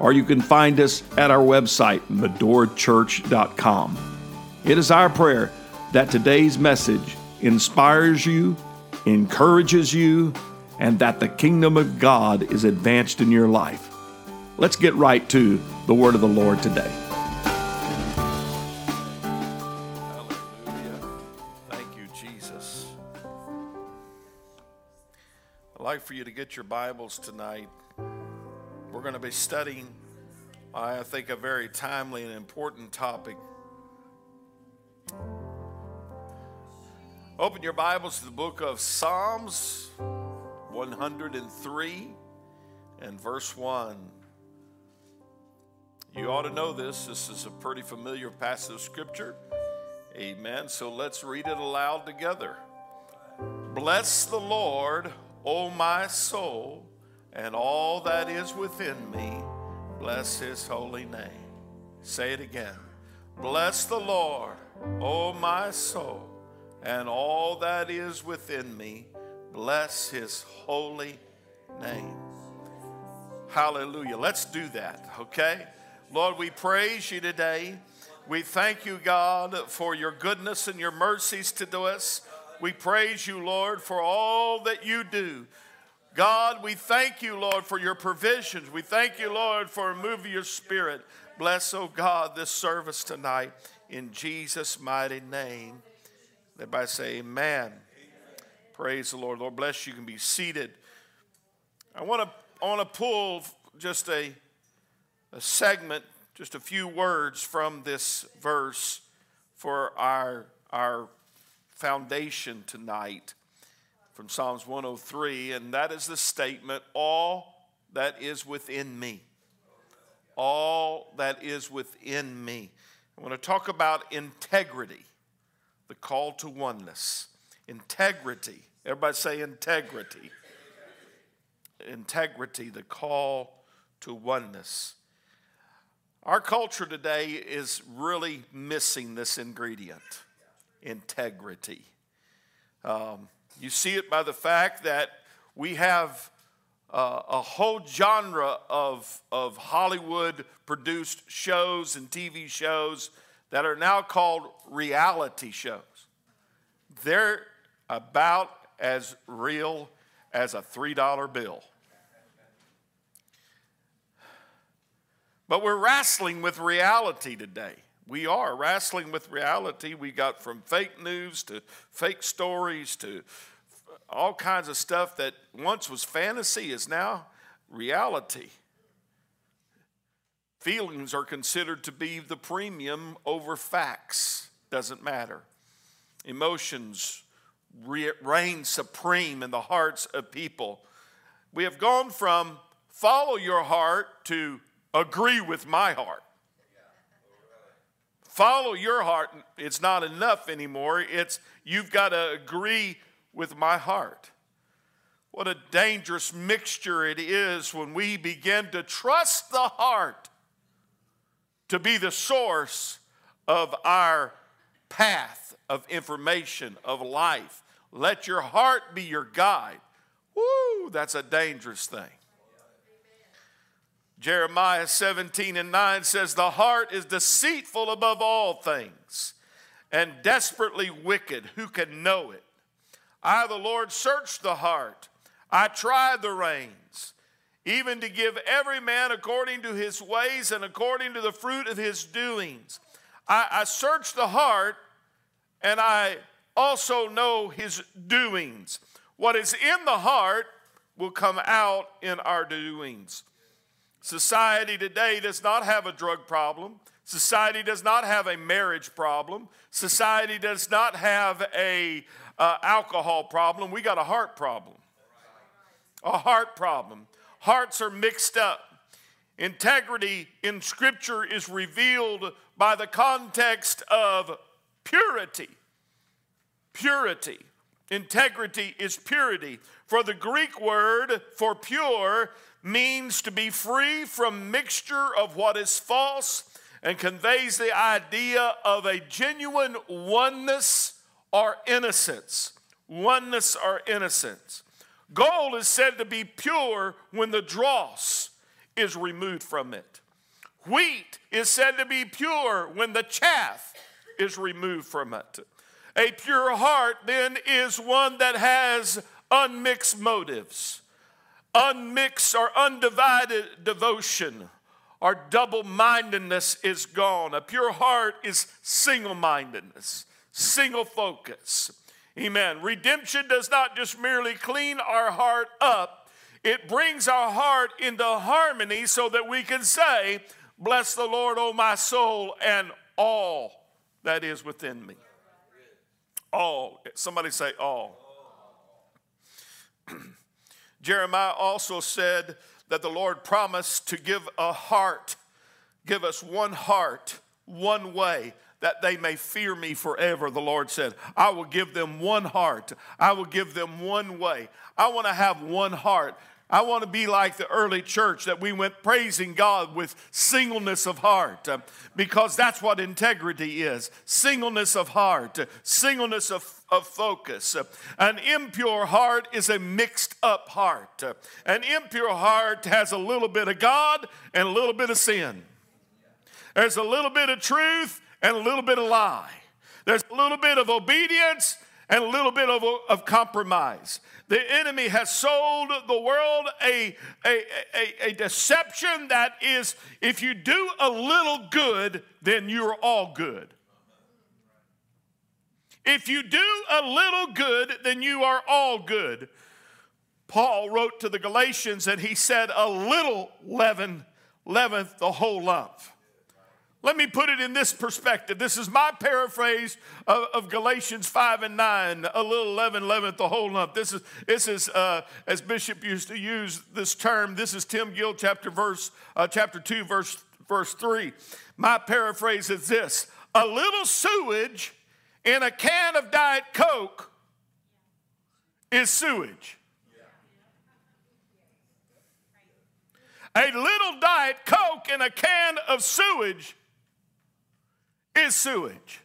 or you can find us at our website, medorachurch.com. It is our prayer that today's message inspires you, encourages you, and that the kingdom of God is advanced in your life. Let's get right to the word of the Lord today. Hallelujah. Thank you, Jesus. I'd like for you to get your Bibles tonight. We're going to be studying, I think, a very timely and important topic. Open your Bibles to the book of Psalms 103 and verse 1. You ought to know this. This is a pretty familiar passage of Scripture. Amen. So let's read it aloud together. Bless the Lord, O my soul, and all that is within me. Bless his holy name. Say it again. Bless the Lord, O my soul, and all that is within me. Bless his holy name. Hallelujah. Let's do that, okay? Lord, we praise you today. We thank you, God, for your goodness and your mercies to us. We praise you, Lord, for all that you do. God, we thank you, Lord, for your provisions. We thank you, Lord, for a move of your spirit. Bless, oh God, this service tonight in Jesus' mighty name. Everybody say amen. amen. Praise the Lord. Lord bless you. You can be seated. I want to I want to pull just a, a segment, just a few words from this verse for our, our foundation tonight from Psalms 103, and that is the statement all that is within me. All that is within me. I want to talk about integrity, the call to oneness. Integrity. Everybody say integrity. Integrity, the call to oneness. Our culture today is really missing this ingredient integrity. Um, you see it by the fact that we have uh, a whole genre of, of Hollywood produced shows and TV shows that are now called reality shows. They're about as real as a $3 bill. But we're wrestling with reality today. We are wrestling with reality. We got from fake news to fake stories to all kinds of stuff that once was fantasy is now reality. Feelings are considered to be the premium over facts. Doesn't matter. Emotions reign supreme in the hearts of people. We have gone from follow your heart to agree with my heart. Follow your heart, it's not enough anymore. It's you've got to agree with my heart. What a dangerous mixture it is when we begin to trust the heart to be the source of our path of information, of life. Let your heart be your guide. Woo, that's a dangerous thing. Jeremiah 17 and 9 says, The heart is deceitful above all things and desperately wicked. Who can know it? I, the Lord, search the heart. I try the reins, even to give every man according to his ways and according to the fruit of his doings. I, I search the heart and I also know his doings. What is in the heart will come out in our doings. Society today does not have a drug problem. Society does not have a marriage problem. Society does not have a uh, alcohol problem. We got a heart problem. A heart problem. Hearts are mixed up. Integrity in Scripture is revealed by the context of purity. Purity. Integrity is purity. For the Greek word for pure means to be free from mixture of what is false and conveys the idea of a genuine oneness or innocence. Oneness or innocence. Gold is said to be pure when the dross is removed from it. Wheat is said to be pure when the chaff is removed from it. A pure heart then is one that has unmixed motives, unmixed or undivided devotion, or double mindedness is gone. A pure heart is single mindedness, single focus. Amen. Redemption does not just merely clean our heart up, it brings our heart into harmony so that we can say, Bless the Lord, O my soul, and all that is within me. All. Somebody say, all. Jeremiah also said that the Lord promised to give a heart, give us one heart, one way, that they may fear me forever, the Lord said. I will give them one heart. I will give them one way. I want to have one heart. I want to be like the early church that we went praising God with singleness of heart uh, because that's what integrity is singleness of heart, uh, singleness of, of focus. Uh, an impure heart is a mixed up heart. An impure heart has a little bit of God and a little bit of sin. There's a little bit of truth and a little bit of lie. There's a little bit of obedience and a little bit of, of compromise. The enemy has sold the world a, a, a, a, deception that is if you do a little good, then you're all good. If you do a little good, then you are all good. Paul wrote to the Galatians and he said, A little leaven leaveneth the whole lump. Let me put it in this perspective. This is my paraphrase of, of Galatians 5 and 9. A little leaven leaveneth the whole lump. This is, this is uh, as Bishop used to use this term, this is Tim Gill chapter, verse, uh, chapter 2, verse, verse 3. My paraphrase is this A little sewage in a can of Diet Coke is sewage. A little Diet Coke in a can of sewage is sewage.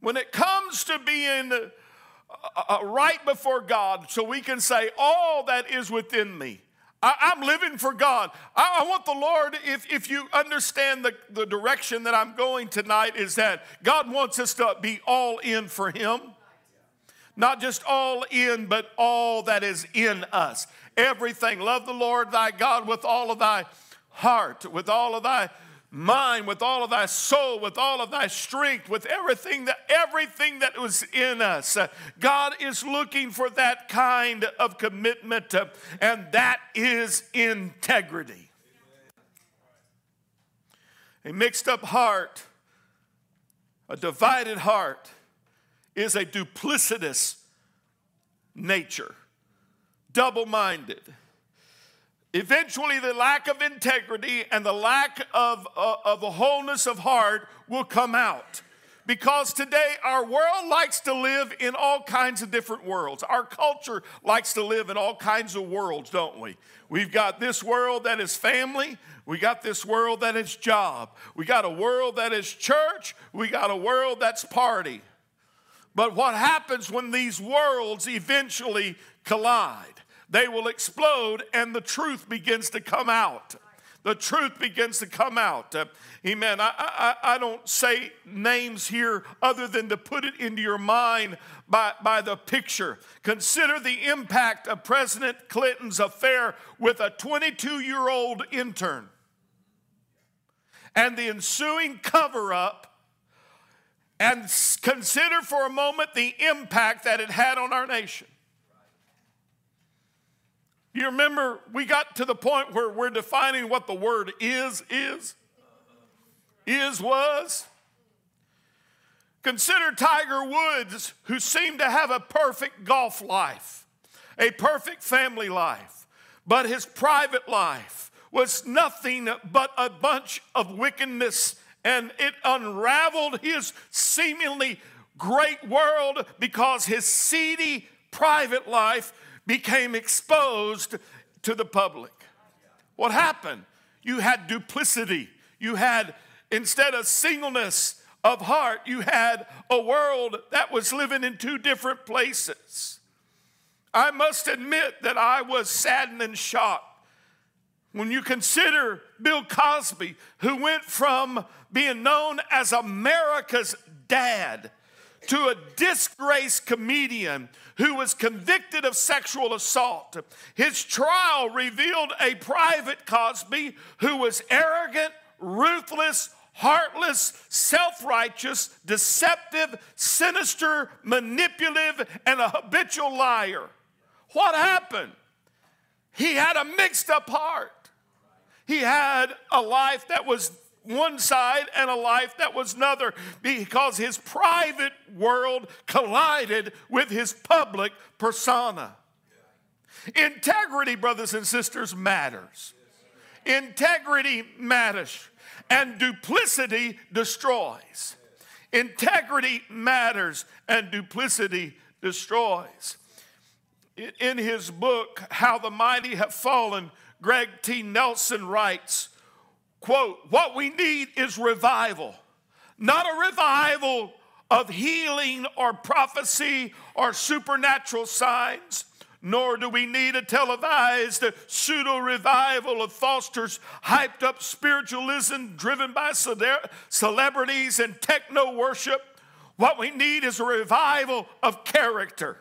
When it comes to being uh, uh, right before God, so we can say, All that is within me. I, am living for God. I, I, want the Lord, if, if you understand the, the direction that I'm going tonight, is that God wants us to be all in for Him. Not just all in, but all that is in us. Everything. Love the Lord thy God with all of thy heart, with all of thy mind, with all of thy soul, with all of thy strength, with everything that everything that was in us. God is looking for that kind of commitment, and that is integrity. A mixed up heart, a divided heart, is a duplicitous nature, double minded. Eventually, the lack of integrity and the lack of, uh, of the wholeness of heart will come out. Because today our world likes to live in all kinds of different worlds. Our culture likes to live in all kinds of worlds, don't we? We've got this world that is family. We got this world that is job. We got a world that is church. We got a world that's party. But what happens when these worlds eventually collide? They will explode and the truth begins to come out. The truth begins to come out. Uh, amen. I, I, I don't say names here other than to put it into your mind by, by the picture. Consider the impact of President Clinton's affair with a 22 year old intern and the ensuing cover up and consider for a moment the impact that it had on our nation. You remember we got to the point where we're defining what the word is, is, is, was. Consider Tiger Woods, who seemed to have a perfect golf life, a perfect family life, but his private life was nothing but a bunch of wickedness, and it unraveled his seemingly great world because his seedy private life became exposed to the public. What happened? You had duplicity. You had, instead of singleness of heart, you had a world that was living in two different places. I must admit that I was saddened and shocked when you consider Bill Cosby, who went from being known as America's dad to a disgraced comedian who was convicted of sexual assault. His trial revealed a private Cosby who was arrogant, ruthless, heartless, self righteous, deceptive, sinister, manipulative, and a habitual liar. What happened? He had a mixed up heart. He had a life that was one side and a life that was another because his private world collided with his public persona. Integrity, brothers and sisters, matters. Integrity matters, and duplicity destroys. Integrity matters, and duplicity destroys. In his book, How the Mighty Have Fallen, Greg T. Nelson writes, quote, what we need is revival, not a revival of healing or prophecy or supernatural signs, nor do we need a televised pseudo revival of Foster's hyped up spiritualism driven by celebrities and techno worship. What we need is a revival of character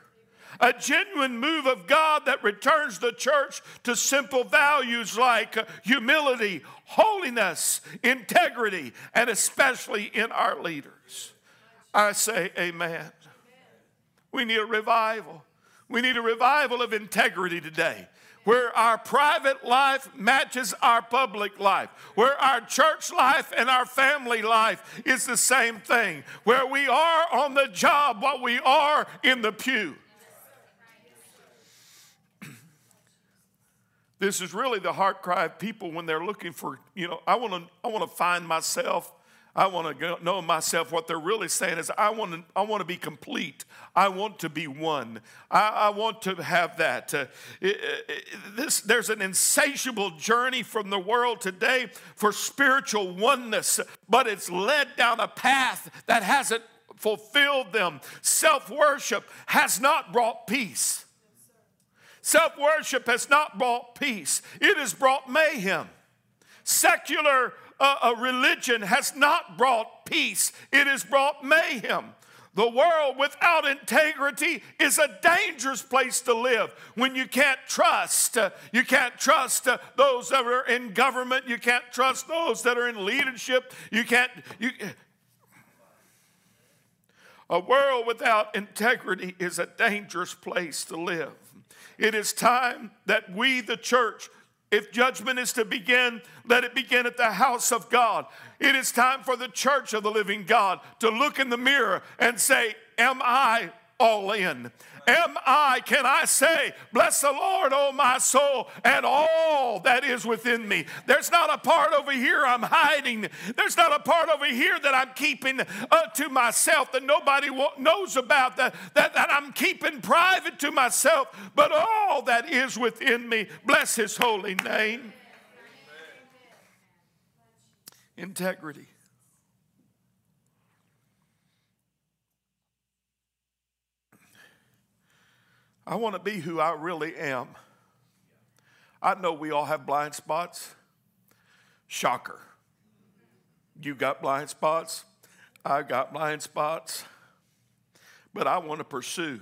a genuine move of God that returns the church to simple values like humility, holiness, integrity, and especially in our leaders. I say, Amen. We need a revival. We need a revival of integrity today where our private life matches our public life, where our church life and our family life is the same thing, where we are on the job what we are in the pew. This is really the heart cry of people when they're looking for, you know, I want to I want to find myself. I want to know myself. What they're really saying is, I want to, I want to be complete. I want to be one. I, I want to have that. Uh, it, it, this, there's an insatiable journey from the world today for spiritual oneness, but it's led down a path that hasn't fulfilled them. Self worship has not brought peace. Self worship has not brought peace, it has brought mayhem. Secular uh, uh, religion has not brought peace, it has brought mayhem. The world without integrity is a dangerous place to live when you can't trust. Uh, you can't trust uh, those that are in government. You can't trust those that are in leadership. You can't. You, a world without integrity is a dangerous place to live. It is time that we, the church, if judgment is to begin, let it begin at the house of God. It is time for the church of the living God to look in the mirror and say, Am I all in? Am I, can I say, Bless the Lord, O my soul, and all that is within me? There's not a part over here I'm hiding. There's not a part over here that I'm keeping uh, to myself that nobody knows about, that, that, that I'm keeping private to myself, but all that is within me. Bless his holy name. Integrity. I want to be who I really am. I know we all have blind spots. Shocker. You got blind spots. I got blind spots. But I want to pursue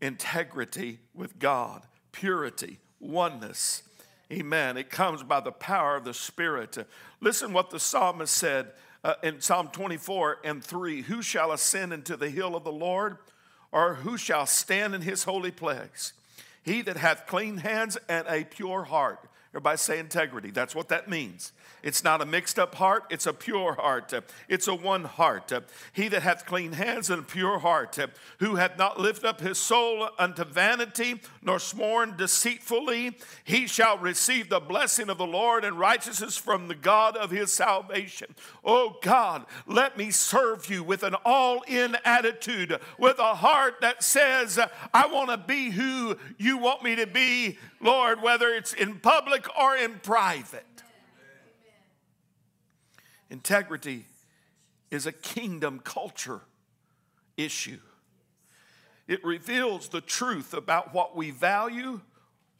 integrity with God, purity, oneness. Amen. It comes by the power of the Spirit. Listen what the psalmist said uh, in Psalm 24 and 3 Who shall ascend into the hill of the Lord? Or who shall stand in his holy place? He that hath clean hands and a pure heart. Everybody say integrity. That's what that means. It's not a mixed up heart, it's a pure heart. It's a one heart. He that hath clean hands and a pure heart, who hath not lifted up his soul unto vanity, nor sworn deceitfully, he shall receive the blessing of the Lord and righteousness from the God of his salvation. Oh God, let me serve you with an all in attitude, with a heart that says, I want to be who you want me to be, Lord, whether it's in public or in private. Integrity is a kingdom culture issue. It reveals the truth about what we value,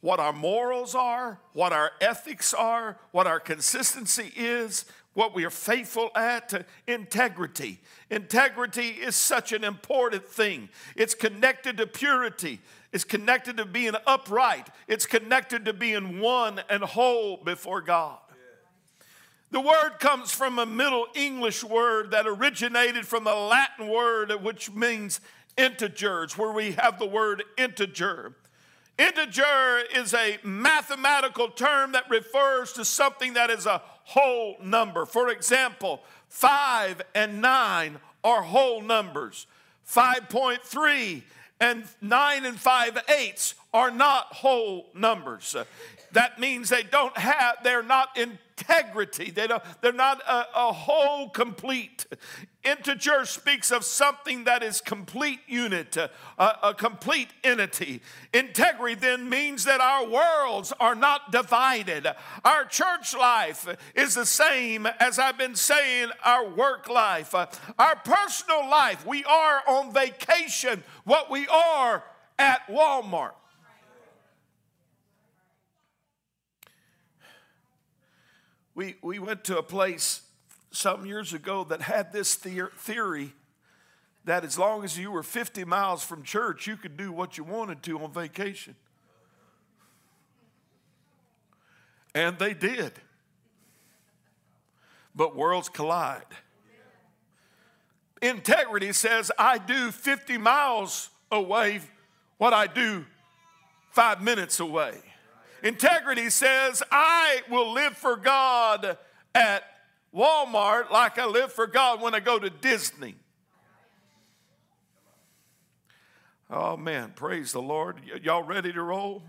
what our morals are, what our ethics are, what our consistency is, what we are faithful at. Integrity. Integrity is such an important thing. It's connected to purity, it's connected to being upright, it's connected to being one and whole before God. The word comes from a Middle English word that originated from a Latin word which means integers, where we have the word integer. Integer is a mathematical term that refers to something that is a whole number. For example, 5 and 9 are whole numbers. 5.3 and 9 and 5 eighths are not whole numbers. That means they don't have, they're not integrity. They don't, they're not a, a whole complete. Integer speaks of something that is complete unit, uh, a, a complete entity. Integrity then means that our worlds are not divided. Our church life is the same as I've been saying, our work life, uh, our personal life. We are on vacation, what we are at Walmart. We, we went to a place some years ago that had this theory that as long as you were 50 miles from church, you could do what you wanted to on vacation. And they did. But worlds collide. Integrity says, I do 50 miles away what I do five minutes away. Integrity says, I will live for God at Walmart like I live for God when I go to Disney. Oh man, praise the Lord. Y- y'all ready to roll?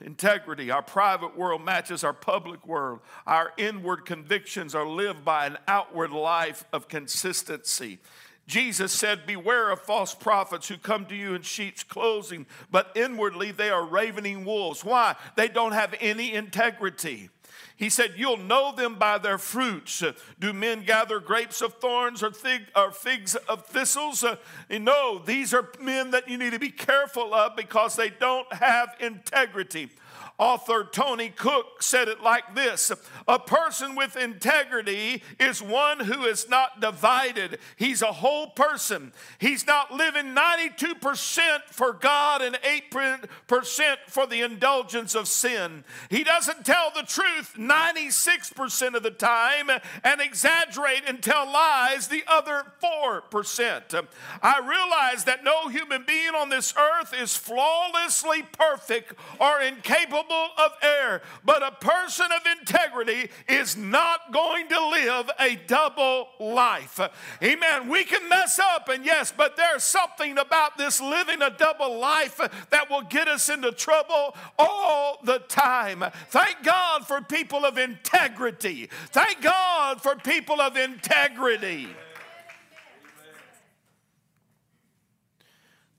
Integrity, our private world matches our public world. Our inward convictions are lived by an outward life of consistency. Jesus said, Beware of false prophets who come to you in sheep's clothing, but inwardly they are ravening wolves. Why? They don't have any integrity. He said, You'll know them by their fruits. Do men gather grapes of thorns or, fig, or figs of thistles? Uh, no, these are men that you need to be careful of because they don't have integrity. Author Tony Cooke said it like this A person with integrity is one who is not divided. He's a whole person. He's not living 92% for God and 8% for the indulgence of sin. He doesn't tell the truth 96% of the time and exaggerate and tell lies the other 4%. I realize that no human being on this earth is flawlessly perfect or incapable of error. But a person of integrity is not going to live a double life. Amen. We can mess up, and yes, but there's something about this living a double life that will get us into trouble all the time. Thank God for people of integrity. Thank God for people of integrity.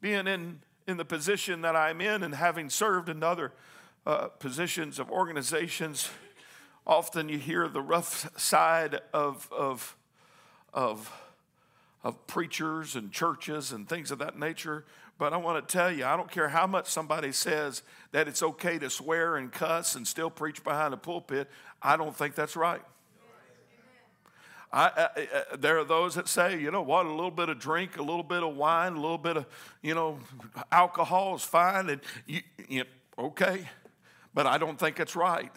Being in, in the position that I'm in and having served in other uh, positions of organizations, often you hear the rough side of, of, of, of preachers and churches and things of that nature. But I want to tell you, I don't care how much somebody says that it's okay to swear and cuss and still preach behind a pulpit, I don't think that's right. I, I, I, there are those that say, you know what, a little bit of drink, a little bit of wine, a little bit of, you know, alcohol is fine. And you, you okay, but I don't think it's right.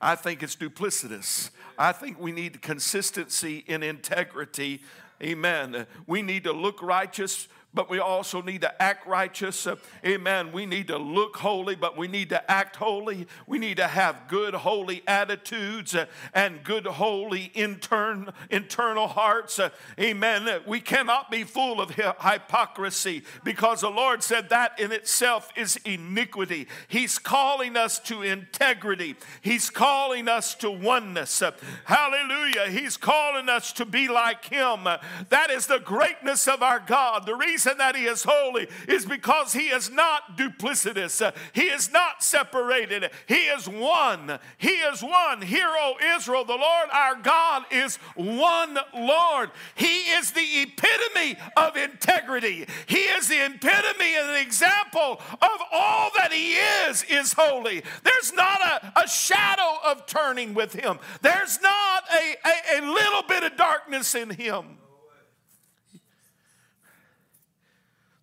I think it's duplicitous. I think we need consistency in integrity. Amen. We need to look righteous, but we also need to act righteous. Uh, amen. We need to look holy, but we need to act holy. We need to have good, holy attitudes uh, and good, holy intern, internal hearts. Uh, amen. We cannot be full of hypocrisy because the Lord said that in itself is iniquity. He's calling us to integrity, He's calling us to oneness. Hallelujah. He's calling us to be like Him. That is the greatness of our God. The reason reason that he is holy is because he is not duplicitous. He is not separated. He is one. He is one. Hear, O Israel, the Lord our God is one Lord. He is the epitome of integrity. He is the epitome and an example of all that he is, is holy. There's not a, a shadow of turning with him. There's not a, a, a little bit of darkness in him.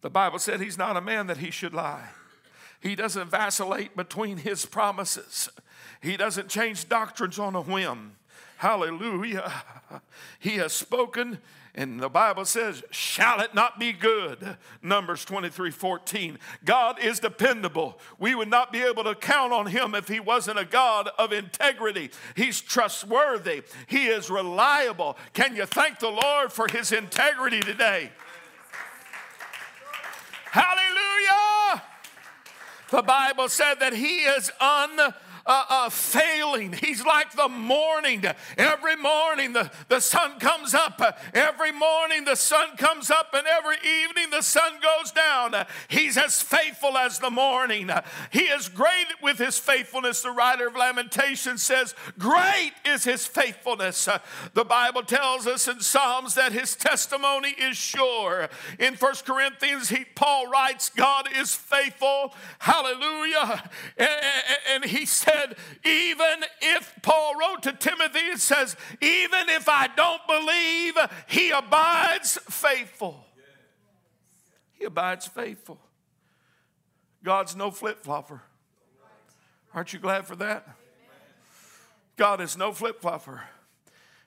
The Bible said he's not a man that he should lie. He doesn't vacillate between his promises. He doesn't change doctrines on a whim. Hallelujah. He has spoken, and the Bible says, Shall it not be good? Numbers 23 14. God is dependable. We would not be able to count on him if he wasn't a God of integrity. He's trustworthy, he is reliable. Can you thank the Lord for his integrity today? Hallelujah. The Bible said that he is un uh, uh, failing. He's like the morning. Every morning the, the sun comes up. Every morning the sun comes up, and every evening the sun goes down. He's as faithful as the morning. He is great with his faithfulness. The writer of Lamentations says, Great is his faithfulness. The Bible tells us in Psalms that his testimony is sure. In First Corinthians, he, Paul writes, God is faithful. Hallelujah. And, and he said, said, even if Paul wrote to Timothy, it says, even if I don't believe, he abides faithful. He abides faithful. God's no flip flopper. Aren't you glad for that? God is no flip flopper.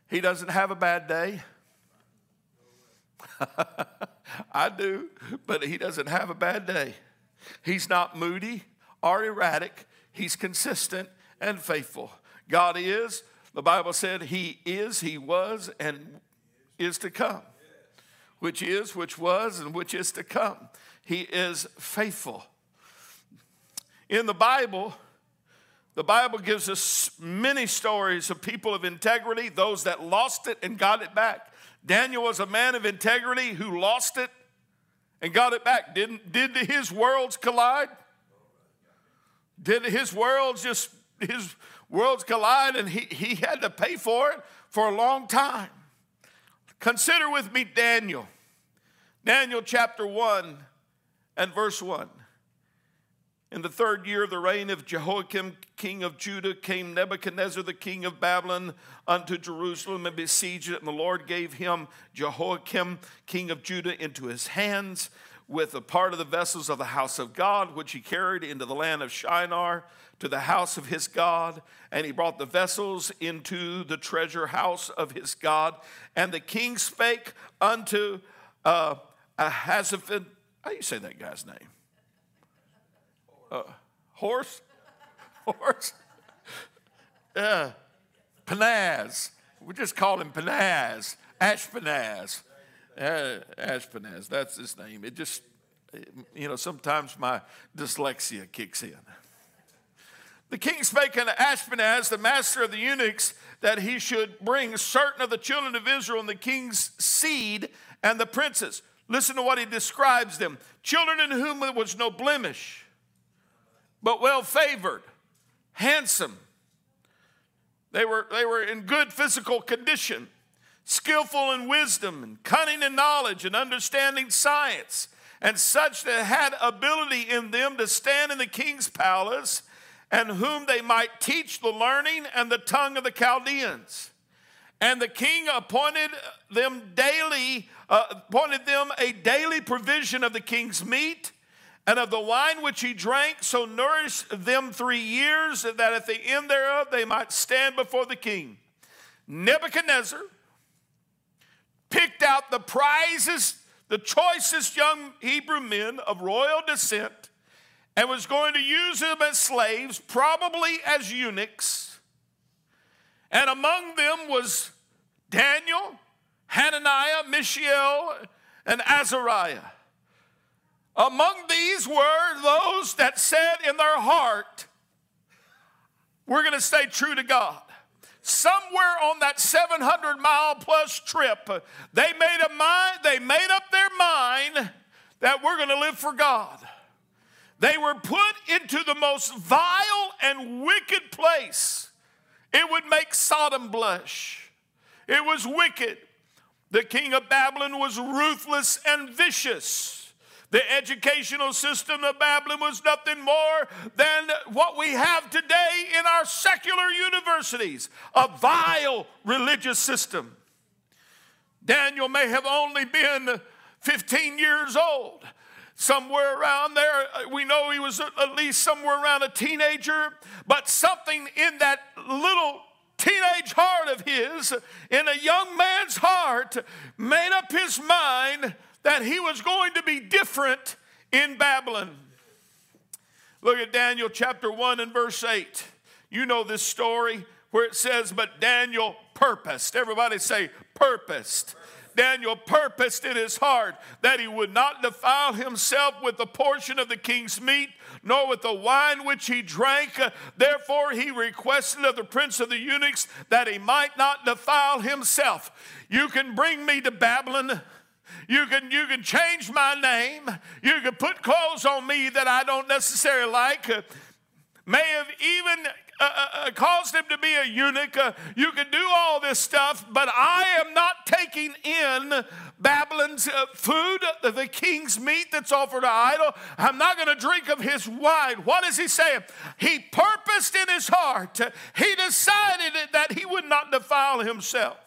He doesn't have a bad day. I do, but he doesn't have a bad day. He's not moody or erratic. He's consistent and faithful. God is, the Bible said, He is, He was, and is to come. Which is, which was, and which is to come. He is faithful. In the Bible, the Bible gives us many stories of people of integrity, those that lost it and got it back. Daniel was a man of integrity who lost it and got it back. Didn't, did his worlds collide? Did his worlds just, his worlds collide and he, he had to pay for it for a long time? Consider with me Daniel. Daniel chapter 1 and verse 1. In the third year of the reign of Jehoiakim, king of Judah, came Nebuchadnezzar, the king of Babylon, unto Jerusalem and besieged it. And the Lord gave him, Jehoiakim, king of Judah, into his hands with a part of the vessels of the house of God, which he carried into the land of Shinar to the house of his God. And he brought the vessels into the treasure house of his God. And the king spake unto uh. How do you say that guy's name? Uh, horse? Horse? Uh, Panaz. We just call him Panaz. Ashpenaz. Ashpenaz, that's his name. It just, you know, sometimes my dyslexia kicks in. The king spake unto Ashpenaz, the master of the eunuchs, that he should bring certain of the children of Israel and the king's seed and the princes. Listen to what he describes them children in whom there was no blemish, but well favored, handsome. They were, they were in good physical condition skillful in wisdom and cunning in knowledge and understanding science, and such that had ability in them to stand in the king's palace, and whom they might teach the learning and the tongue of the Chaldeans. And the king appointed them daily, uh, appointed them a daily provision of the king's meat and of the wine which he drank, so nourished them three years, that at the end thereof they might stand before the king. Nebuchadnezzar, picked out the prizes the choicest young Hebrew men of royal descent and was going to use them as slaves, probably as eunuchs. And among them was Daniel, Hananiah, Mishael, and Azariah. Among these were those that said in their heart, We're going to stay true to God. Somewhere on that 700 mile plus trip, they made a mind, they made up their mind that we're going to live for God. They were put into the most vile and wicked place. It would make Sodom blush. It was wicked. The king of Babylon was ruthless and vicious. The educational system of Babylon was nothing more than what we have today in our secular universities a vile religious system. Daniel may have only been 15 years old. Somewhere around there, uh, we know he was at least somewhere around a teenager, but something in that little teenage heart of his, in a young man's heart, made up his mind that he was going to be different in Babylon. Look at Daniel chapter 1 and verse 8. You know this story where it says, But Daniel purposed. Everybody say, purposed. Daniel purposed in his heart that he would not defile himself with the portion of the king's meat, nor with the wine which he drank. Therefore, he requested of the prince of the eunuchs that he might not defile himself. You can bring me to Babylon. You can, you can change my name. You can put clothes on me that I don't necessarily like. may have even uh, uh, uh, caused him to be a eunuch. Uh, you can do all this stuff, but I am not taking in Babylon's uh, food, the, the king's meat that's offered to idol. I'm not going to drink of his wine. What is he saying? He purposed in his heart, he decided that he would not defile himself.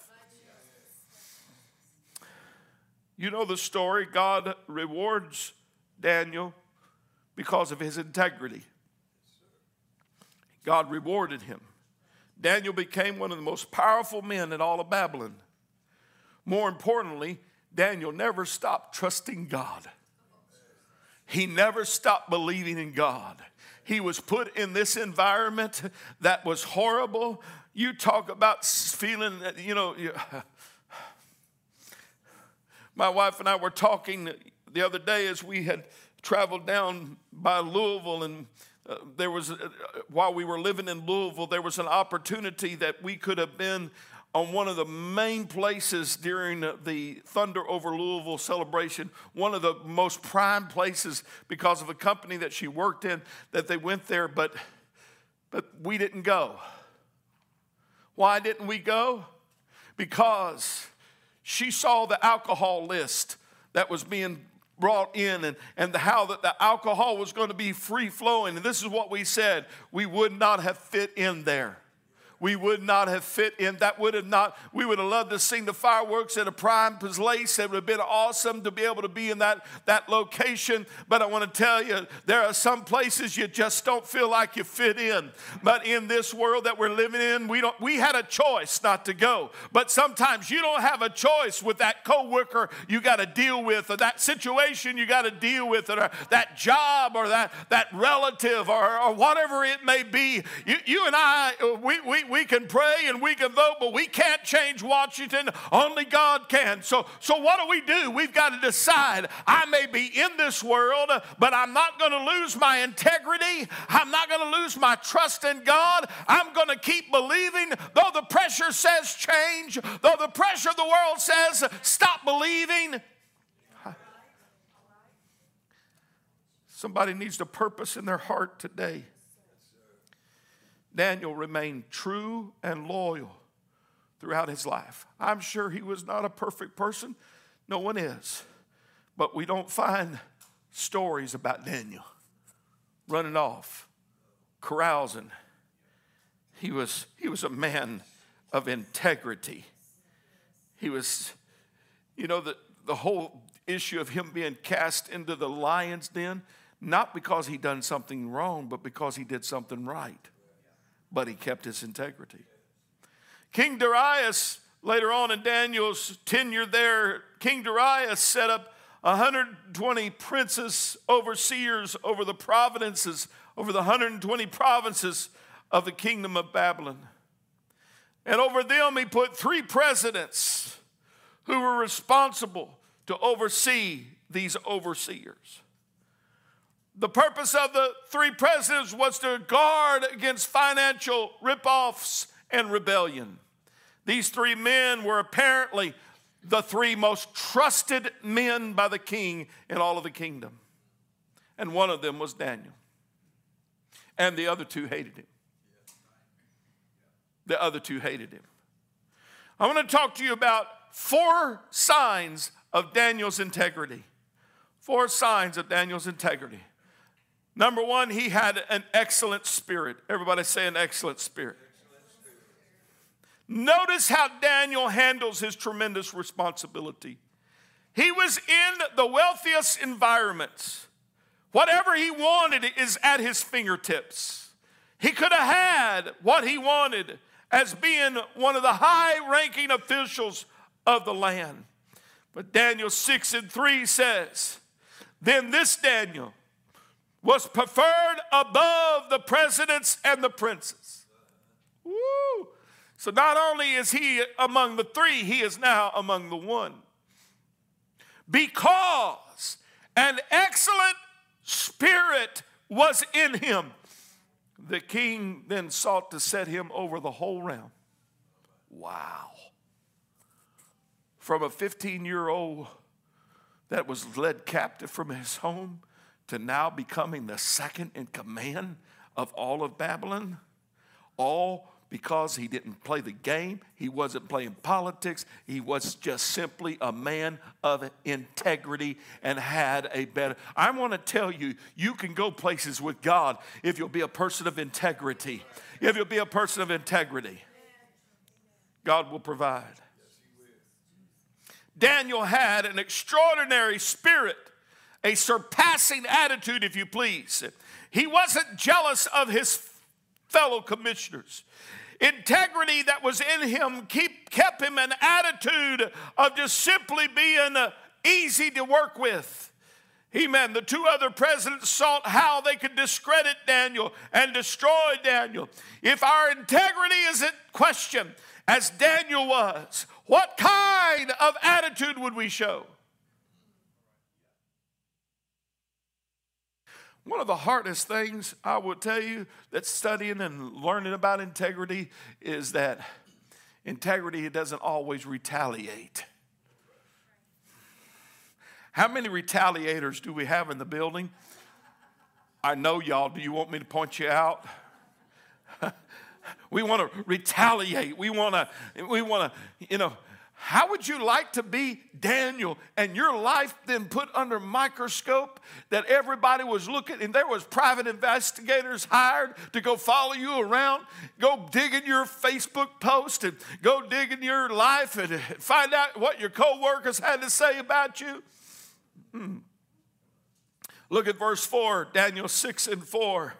You know the story. God rewards Daniel because of his integrity. God rewarded him. Daniel became one of the most powerful men in all of Babylon. More importantly, Daniel never stopped trusting God. He never stopped believing in God. He was put in this environment that was horrible. You talk about feeling, you know, my wife and I were talking the other day as we had traveled down by Louisville and uh, there was, uh, while we were living in Louisville, there was an opportunity that we could have been on one of the main places during the Thunder over Louisville celebration, one of the most prime places because of a company that she worked in, that they went there, but, but we didn't go. Why didn't we go? Because she saw the alcohol list that was being brought in and, and the, how that the alcohol was going to be free flowing. And this is what we said we would not have fit in there we would not have fit in. That would have not, we would have loved to sing the fireworks at a prime place. It would have been awesome to be able to be in that, that location. But I want to tell you, there are some places you just don't feel like you fit in. But in this world that we're living in, we don't we had a choice not to go. But sometimes you don't have a choice with that coworker you got to deal with, or that situation you got to deal with, or that job, or that, that relative, or, or whatever it may be. You, you and I, we, we, we can pray and we can vote, but we can't change Washington. Only God can. So, so what do we do? We've got to decide I may be in this world, but I'm not going to lose my integrity. I'm not going to lose my trust in God. I'm going to keep believing, though the pressure says change, though the pressure of the world says stop believing. Somebody needs to purpose in their heart today. Daniel remained true and loyal throughout his life. I'm sure he was not a perfect person. No one is. But we don't find stories about Daniel running off, carousing. He was, he was a man of integrity. He was, you know, the, the whole issue of him being cast into the lion's den, not because he done something wrong, but because he did something right but he kept his integrity. King Darius, later on in Daniel's tenure there, King Darius set up 120 princes, overseers over the provinces, over the 120 provinces of the kingdom of Babylon. And over them, he put three presidents who were responsible to oversee these overseers. The purpose of the three presidents was to guard against financial ripoffs and rebellion. These three men were apparently the three most trusted men by the king in all of the kingdom. And one of them was Daniel. And the other two hated him. The other two hated him. I want to talk to you about four signs of Daniel's integrity. Four signs of Daniel's integrity. Number one, he had an excellent spirit. Everybody say an excellent spirit. Notice how Daniel handles his tremendous responsibility. He was in the wealthiest environments. Whatever he wanted is at his fingertips. He could have had what he wanted as being one of the high ranking officials of the land. But Daniel 6 and 3 says, Then this Daniel was preferred above the presidents and the princes. Woo! So not only is he among the three, he is now among the one. Because an excellent spirit was in him, the king then sought to set him over the whole realm. Wow. From a 15 year old that was led captive from his home to now becoming the second in command of all of Babylon, all because he didn't play the game, he wasn't playing politics, he was just simply a man of integrity and had a better. I want to tell you, you can go places with God if you'll be a person of integrity. If you'll be a person of integrity, God will provide. Daniel had an extraordinary spirit a surpassing attitude, if you please. He wasn't jealous of his fellow commissioners. Integrity that was in him keep, kept him an attitude of just simply being easy to work with. Amen. The two other presidents sought how they could discredit Daniel and destroy Daniel. If our integrity is in question, as Daniel was, what kind of attitude would we show? One of the hardest things I would tell you that studying and learning about integrity is that integrity doesn't always retaliate. How many retaliators do we have in the building? I know y'all. Do you want me to point you out? we want to retaliate. We want to, we want to, you know, how would you like to be Daniel and your life then put under microscope that everybody was looking and there was private investigators hired to go follow you around, go dig in your Facebook post and go dig in your life and find out what your co-workers had to say about you? Hmm. Look at verse 4, Daniel 6 and 4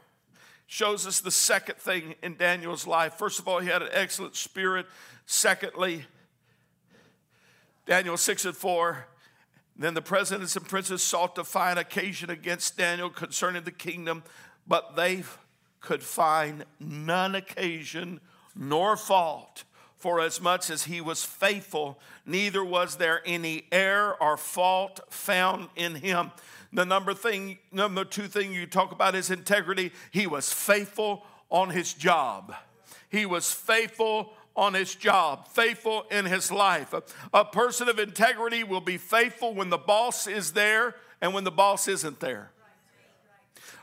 shows us the second thing in Daniel's life. First of all, he had an excellent spirit. Secondly, Daniel 6 and 4. Then the presidents and princes sought to find occasion against Daniel concerning the kingdom, but they could find none occasion nor fault. For as much as he was faithful, neither was there any error or fault found in him. The number thing, number two thing you talk about is integrity. He was faithful on his job. He was faithful on his job, faithful in his life. A, person of integrity will be faithful when the boss is there and when the boss isn't there.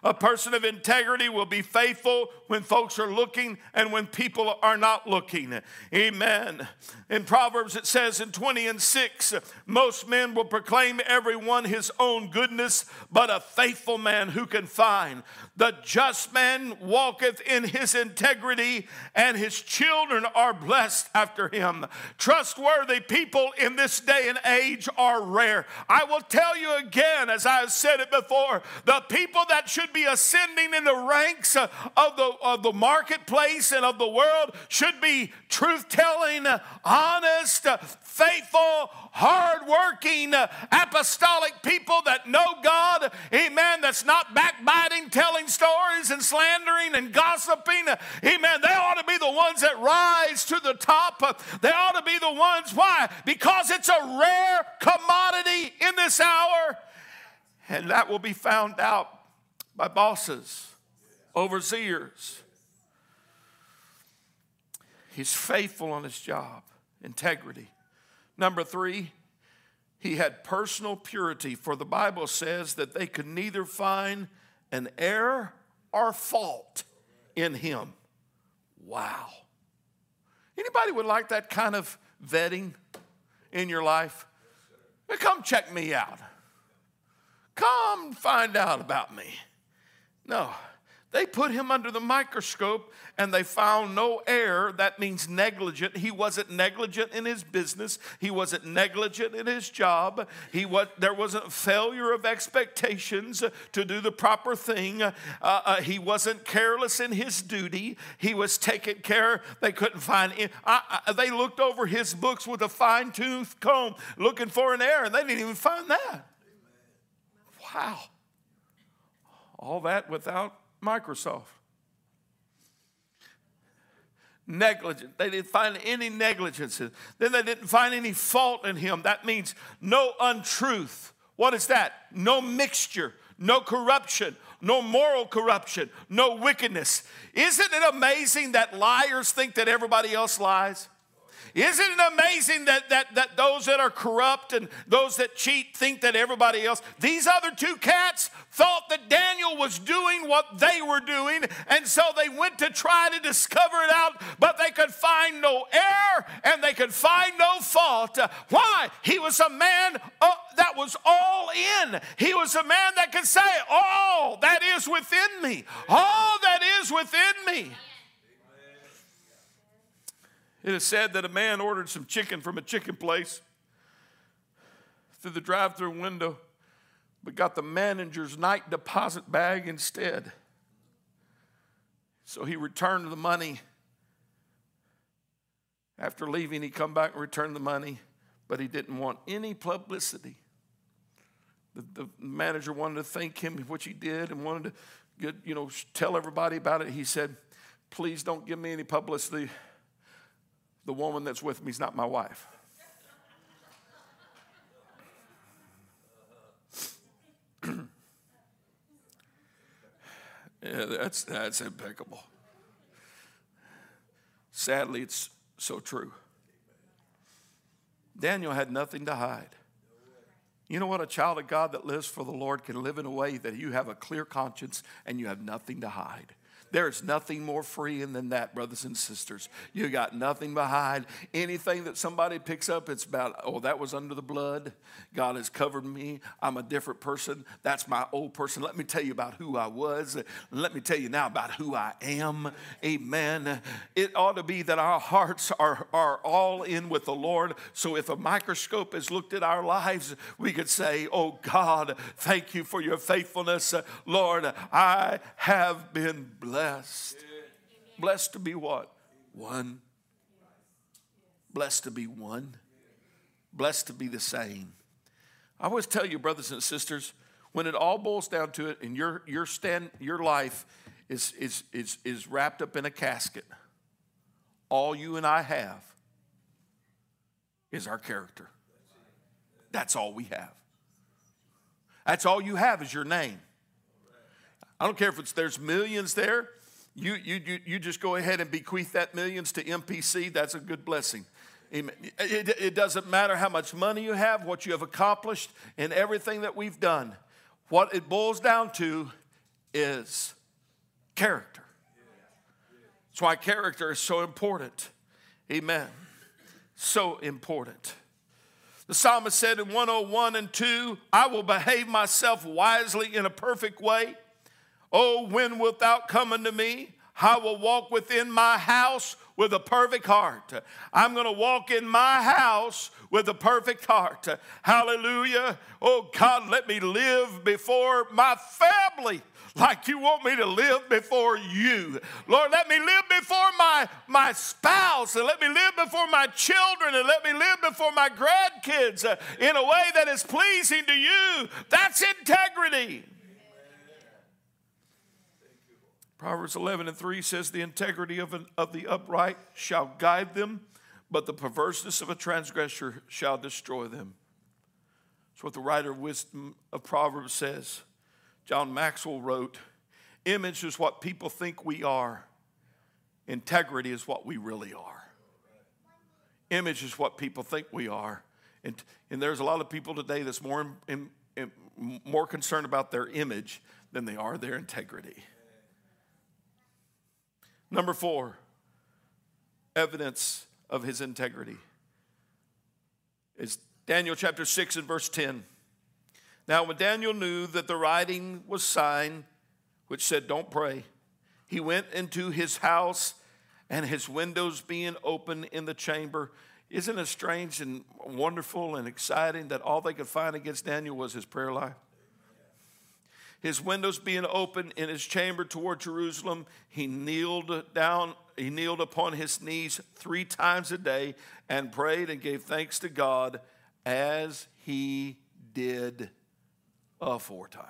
A person of integrity will be faithful when folks are looking and when people are not looking. Amen. In Proverbs, it says in 20 and 6 most men will proclaim everyone his own goodness, but a faithful man who can find. The just man walketh in his integrity, and his children are blessed after him. Trustworthy people in this day and age are rare. I will tell you again, as I have said it before, the people that should be ascending in the ranks of the, of the marketplace and of the world should be truth telling, honest, faithful, hard working, apostolic people that know God. Amen. That's not backbiting, telling stories, and slandering and gossiping. Amen. They ought to be the ones that rise to the top. They ought to be the ones. Why? Because it's a rare commodity in this hour. And that will be found out by bosses, overseers. He's faithful on his job, integrity. Number three, he had personal purity, for the Bible says that they could neither find an error or fault in him. Wow. Anybody would like that kind of vetting in your life? Come check me out. Come find out about me. No. They put him under the microscope and they found no error. That means negligent. He wasn't negligent in his business. He wasn't negligent in his job. He was, there wasn't failure of expectations to do the proper thing. Uh, uh, he wasn't careless in his duty. He was taken care. They couldn't find. They looked over his books with a fine tooth comb looking for an error, and they didn't even find that. Wow. All that without Microsoft. Negligent. They didn't find any negligence. Then they didn't find any fault in him. That means no untruth. What is that? No mixture, no corruption, no moral corruption, no wickedness. Isn't it amazing that liars think that everybody else lies? Isn't it amazing that, that, that those that are corrupt and those that cheat think that everybody else, these other two cats thought that Daniel was doing what they were doing, and so they went to try to discover it out, but they could find no error and they could find no fault. Why? He was a man uh, that was all in. He was a man that could say, All that is within me, all that is within me. It is said that a man ordered some chicken from a chicken place through the drive through window, but got the manager's night deposit bag instead. So he returned the money. After leaving, he come back and returned the money, but he didn't want any publicity. The, the manager wanted to thank him for what he did and wanted to get, you know, tell everybody about it. He said, please don't give me any publicity the woman that's with me is not my wife. yeah, that's, that's impeccable. Sadly, it's so true. Daniel had nothing to hide. You know what? A child of God that lives for the Lord can live in a way that you have a clear conscience and you have nothing to hide. There's nothing more freeing than that, brothers and sisters. You got nothing behind. Anything that somebody picks up, it's about, oh, that was under the blood. God has covered me. I'm a different person. That's my old person. Let me tell you about who I was. Let me tell you now about who I am. Amen. It ought to be that our hearts are, are all in with the Lord. So if a microscope has looked at our lives, we could say, oh, God, thank you for your faithfulness. Lord, I have been blessed blessed. Blessed to be what? One. Blessed to be one. Blessed to be the same. I always tell you, brothers and sisters, when it all boils down to it, and your, your, stand, your life is, is, is, is wrapped up in a casket, all you and I have is our character. That's all we have. That's all you have is your name. I don't care if it's there's millions there. You, you, you, you just go ahead and bequeath that millions to MPC. That's a good blessing. Amen. it, it doesn't matter how much money you have, what you have accomplished, and everything that we've done. What it boils down to is character. That's why character is so important. Amen. So important. The psalmist said in 101 and 2, I will behave myself wisely in a perfect way. Oh, when wilt thou come unto me? I will walk within my house with a perfect heart. I'm going to walk in my house with a perfect heart. Hallelujah. Oh God, let me live before my family like you want me to live before you. Lord, let me live before my, my spouse, and let me live before my children, and let me live before my grandkids uh, in a way that is pleasing to you. That's integrity. Proverbs 11 and 3 says, The integrity of, an, of the upright shall guide them, but the perverseness of a transgressor shall destroy them. That's what the writer of wisdom of Proverbs says. John Maxwell wrote, Image is what people think we are, integrity is what we really are. Image is what people think we are. And, and there's a lot of people today that's more, in, in, more concerned about their image than they are their integrity. Number four, evidence of his integrity is Daniel chapter 6 and verse 10. Now, when Daniel knew that the writing was signed, which said, Don't pray, he went into his house and his windows being open in the chamber. Isn't it strange and wonderful and exciting that all they could find against Daniel was his prayer life? His windows being open in his chamber toward Jerusalem, he kneeled down, he kneeled upon his knees three times a day and prayed and gave thanks to God as he did aforetime.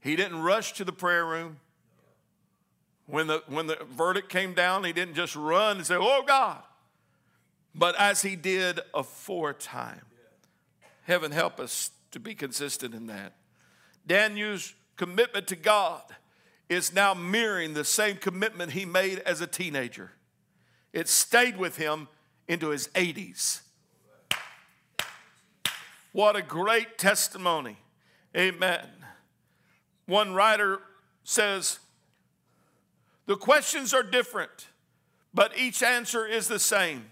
He didn't rush to the prayer room. When the, when the verdict came down, he didn't just run and say, Oh God. But as he did aforetime. Heaven help us to be consistent in that. Daniel's commitment to God is now mirroring the same commitment he made as a teenager. It stayed with him into his 80s. What a great testimony. Amen. One writer says, The questions are different, but each answer is the same.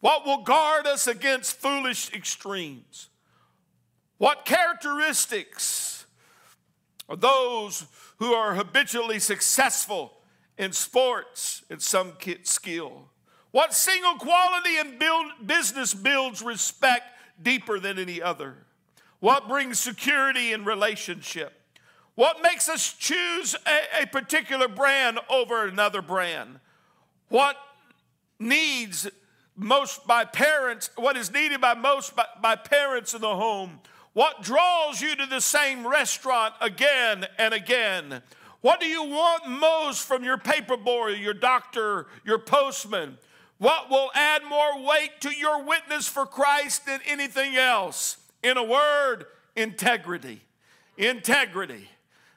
What will guard us against foolish extremes? What characteristics those who are habitually successful in sports in some skill. What single quality in build, business builds respect deeper than any other? What brings security in relationship? What makes us choose a, a particular brand over another brand? What needs most by parents, what is needed by most by, by parents in the home? What draws you to the same restaurant again and again? What do you want most from your paper boy, your doctor, your postman? What will add more weight to your witness for Christ than anything else? In a word, integrity. Integrity.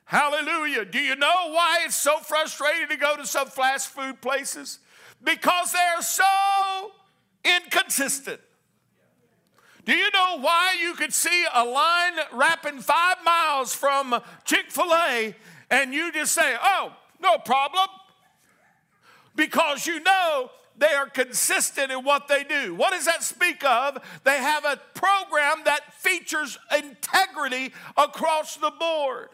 Hallelujah. Do you know why it's so frustrating to go to some fast food places? Because they're so inconsistent. Do you know why you could see a line wrapping five miles from Chick fil A and you just say, oh, no problem? Because you know they are consistent in what they do. What does that speak of? They have a program that features integrity across the board.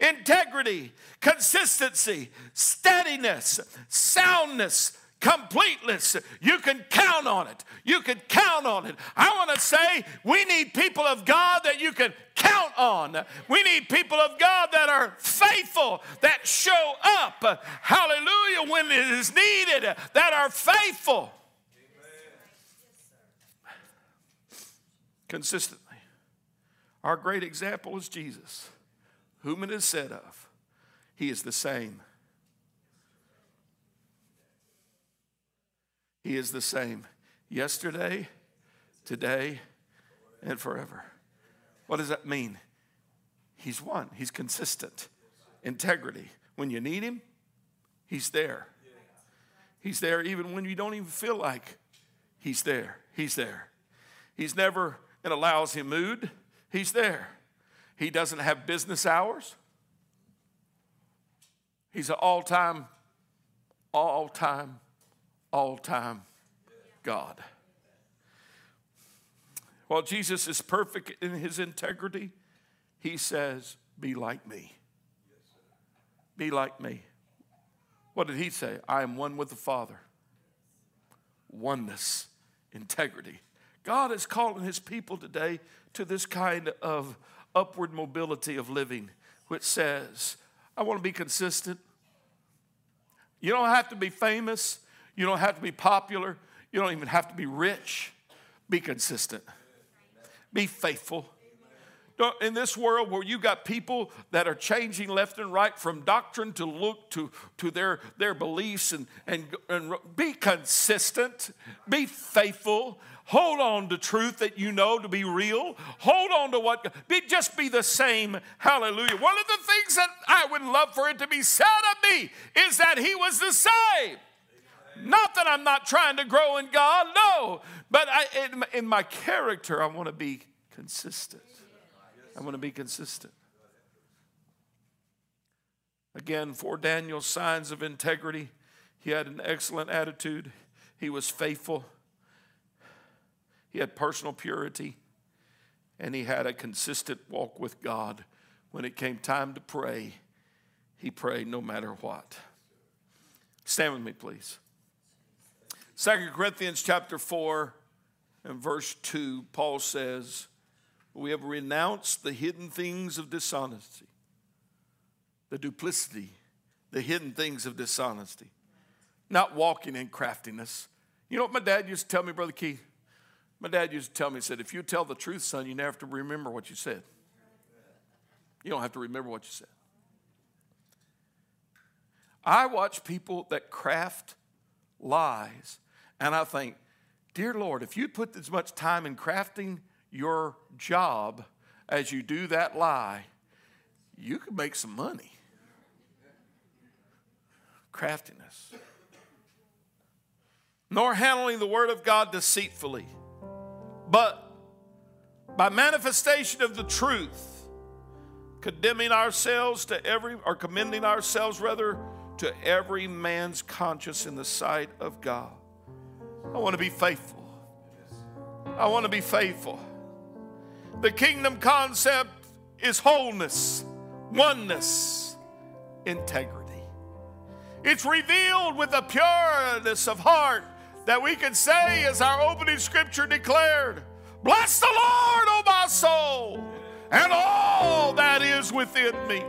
Integrity, consistency, steadiness, soundness, completeness. You can count on it. You can count on it. I want to say we need people of God that you can count on. We need people of God that are faithful, that show up. Hallelujah, when it is needed, that are faithful. Consistently. Our great example is Jesus, whom it is said of, He is the same He is the same yesterday, today, and forever. What does that mean? He's one, He's consistent. Integrity. When you need Him, He's there. He's there even when you don't even feel like He's there. He's there. He's never in a lousy mood. He's there. He doesn't have business hours. He's an all time, all time all time God. While Jesus is perfect in his integrity, he says, Be like me. Be like me. What did he say? I am one with the Father. Oneness, integrity. God is calling his people today to this kind of upward mobility of living which says, I want to be consistent. You don't have to be famous. You don't have to be popular. You don't even have to be rich. Be consistent. Be faithful. In this world where you got people that are changing left and right from doctrine to look to, to their, their beliefs and, and, and be consistent, be faithful, hold on to truth that you know to be real, hold on to what, be, just be the same. Hallelujah. One of the things that I would love for it to be said of me is that he was the same. Not that I'm not trying to grow in God, no, but I, in, in my character, I want to be consistent. I want to be consistent. Again, for Daniel's signs of integrity, he had an excellent attitude, he was faithful, he had personal purity, and he had a consistent walk with God. When it came time to pray, he prayed no matter what. Stand with me, please. Second Corinthians chapter 4 and verse 2, Paul says, We have renounced the hidden things of dishonesty, the duplicity, the hidden things of dishonesty, not walking in craftiness. You know what my dad used to tell me, Brother Keith? My dad used to tell me, he said, if you tell the truth, son, you never have to remember what you said. You don't have to remember what you said. I watch people that craft lies and I think, dear Lord, if you put as much time in crafting your job as you do that lie, you could make some money. Craftiness. Nor handling the word of God deceitfully, but by manifestation of the truth, condemning ourselves to every, or commending ourselves rather, to every man's conscience in the sight of God. I want to be faithful. I want to be faithful. The kingdom concept is wholeness, oneness, integrity. It's revealed with a pureness of heart that we can say, as our opening scripture declared, Bless the Lord, O my soul, and all that is within me.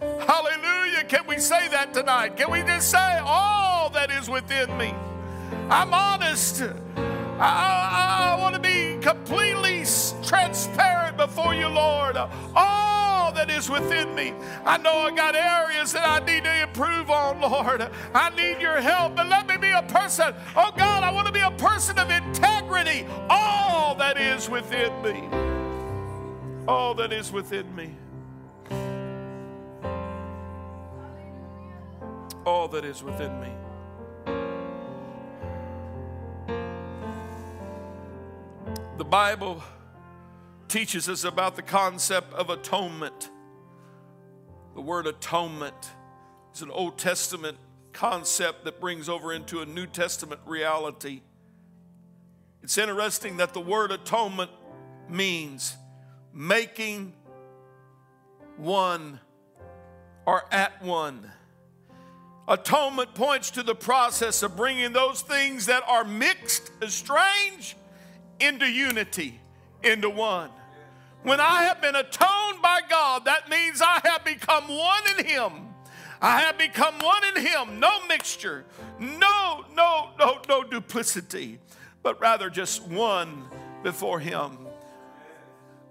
Hallelujah. Can we say that tonight? Can we just say, All that is within me? I'm honest. I, I, I want to be completely transparent before you, Lord. All that is within me. I know I got areas that I need to improve on, Lord. I need your help. but let me be a person. Oh God, I want to be a person of integrity. All that is within me. All that is within me. All that is within me. Bible teaches us about the concept of atonement. The word atonement is an Old Testament concept that brings over into a New Testament reality. It's interesting that the word atonement means making one or at one. Atonement points to the process of bringing those things that are mixed, estranged, into unity, into one. When I have been atoned by God, that means I have become one in Him. I have become one in Him. No mixture, no, no, no, no duplicity, but rather just one before Him.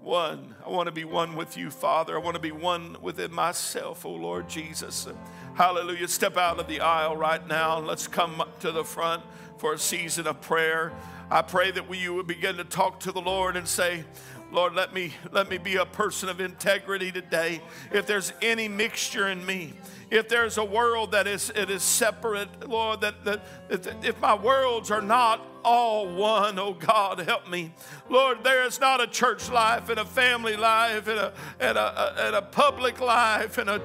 One. I want to be one with you, Father. I want to be one within myself, oh Lord Jesus. Hallelujah. Step out of the aisle right now let's come to the front for a season of prayer. I pray that we would begin to talk to the Lord and say, Lord, let me let me be a person of integrity today. If there's any mixture in me, if there's a world that is it is separate, Lord, that, that, that if my worlds are not all one, oh God, help me. Lord, there is not a church life and a family life and a, and a, and a public life and a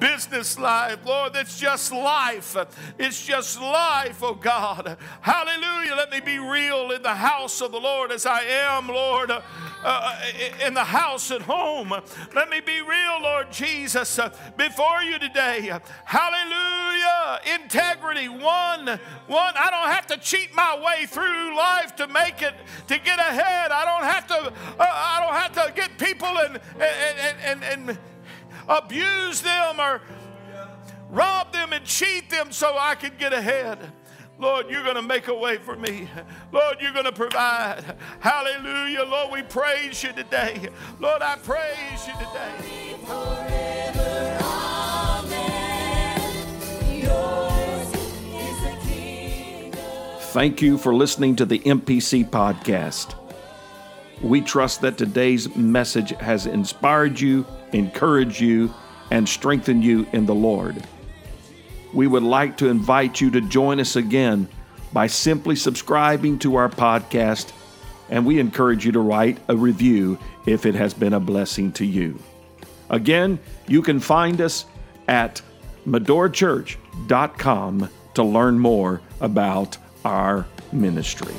business life. Lord, it's just life. It's just life, oh God. Hallelujah. Let me be real in the house of the Lord as I am, Lord, uh, uh, in the house at home. Let me be real, Lord Jesus, uh, before you today. Hallelujah. Integrity. One, one. I don't have to cheat my way through life to make it, to get ahead. I don't have to, uh, I don't have to get people and, and, and, and abuse them or rob them and cheat them so I can get ahead. Lord, you're going to make a way for me. Lord, you're going to provide. Hallelujah. Lord, we praise you today. Lord, I praise you today. Thank you for listening to the MPC podcast. We trust that today's message has inspired you, encouraged you, and strengthen you in the Lord. We would like to invite you to join us again by simply subscribing to our podcast, and we encourage you to write a review if it has been a blessing to you. Again, you can find us at medorachurch.com to learn more about our ministry.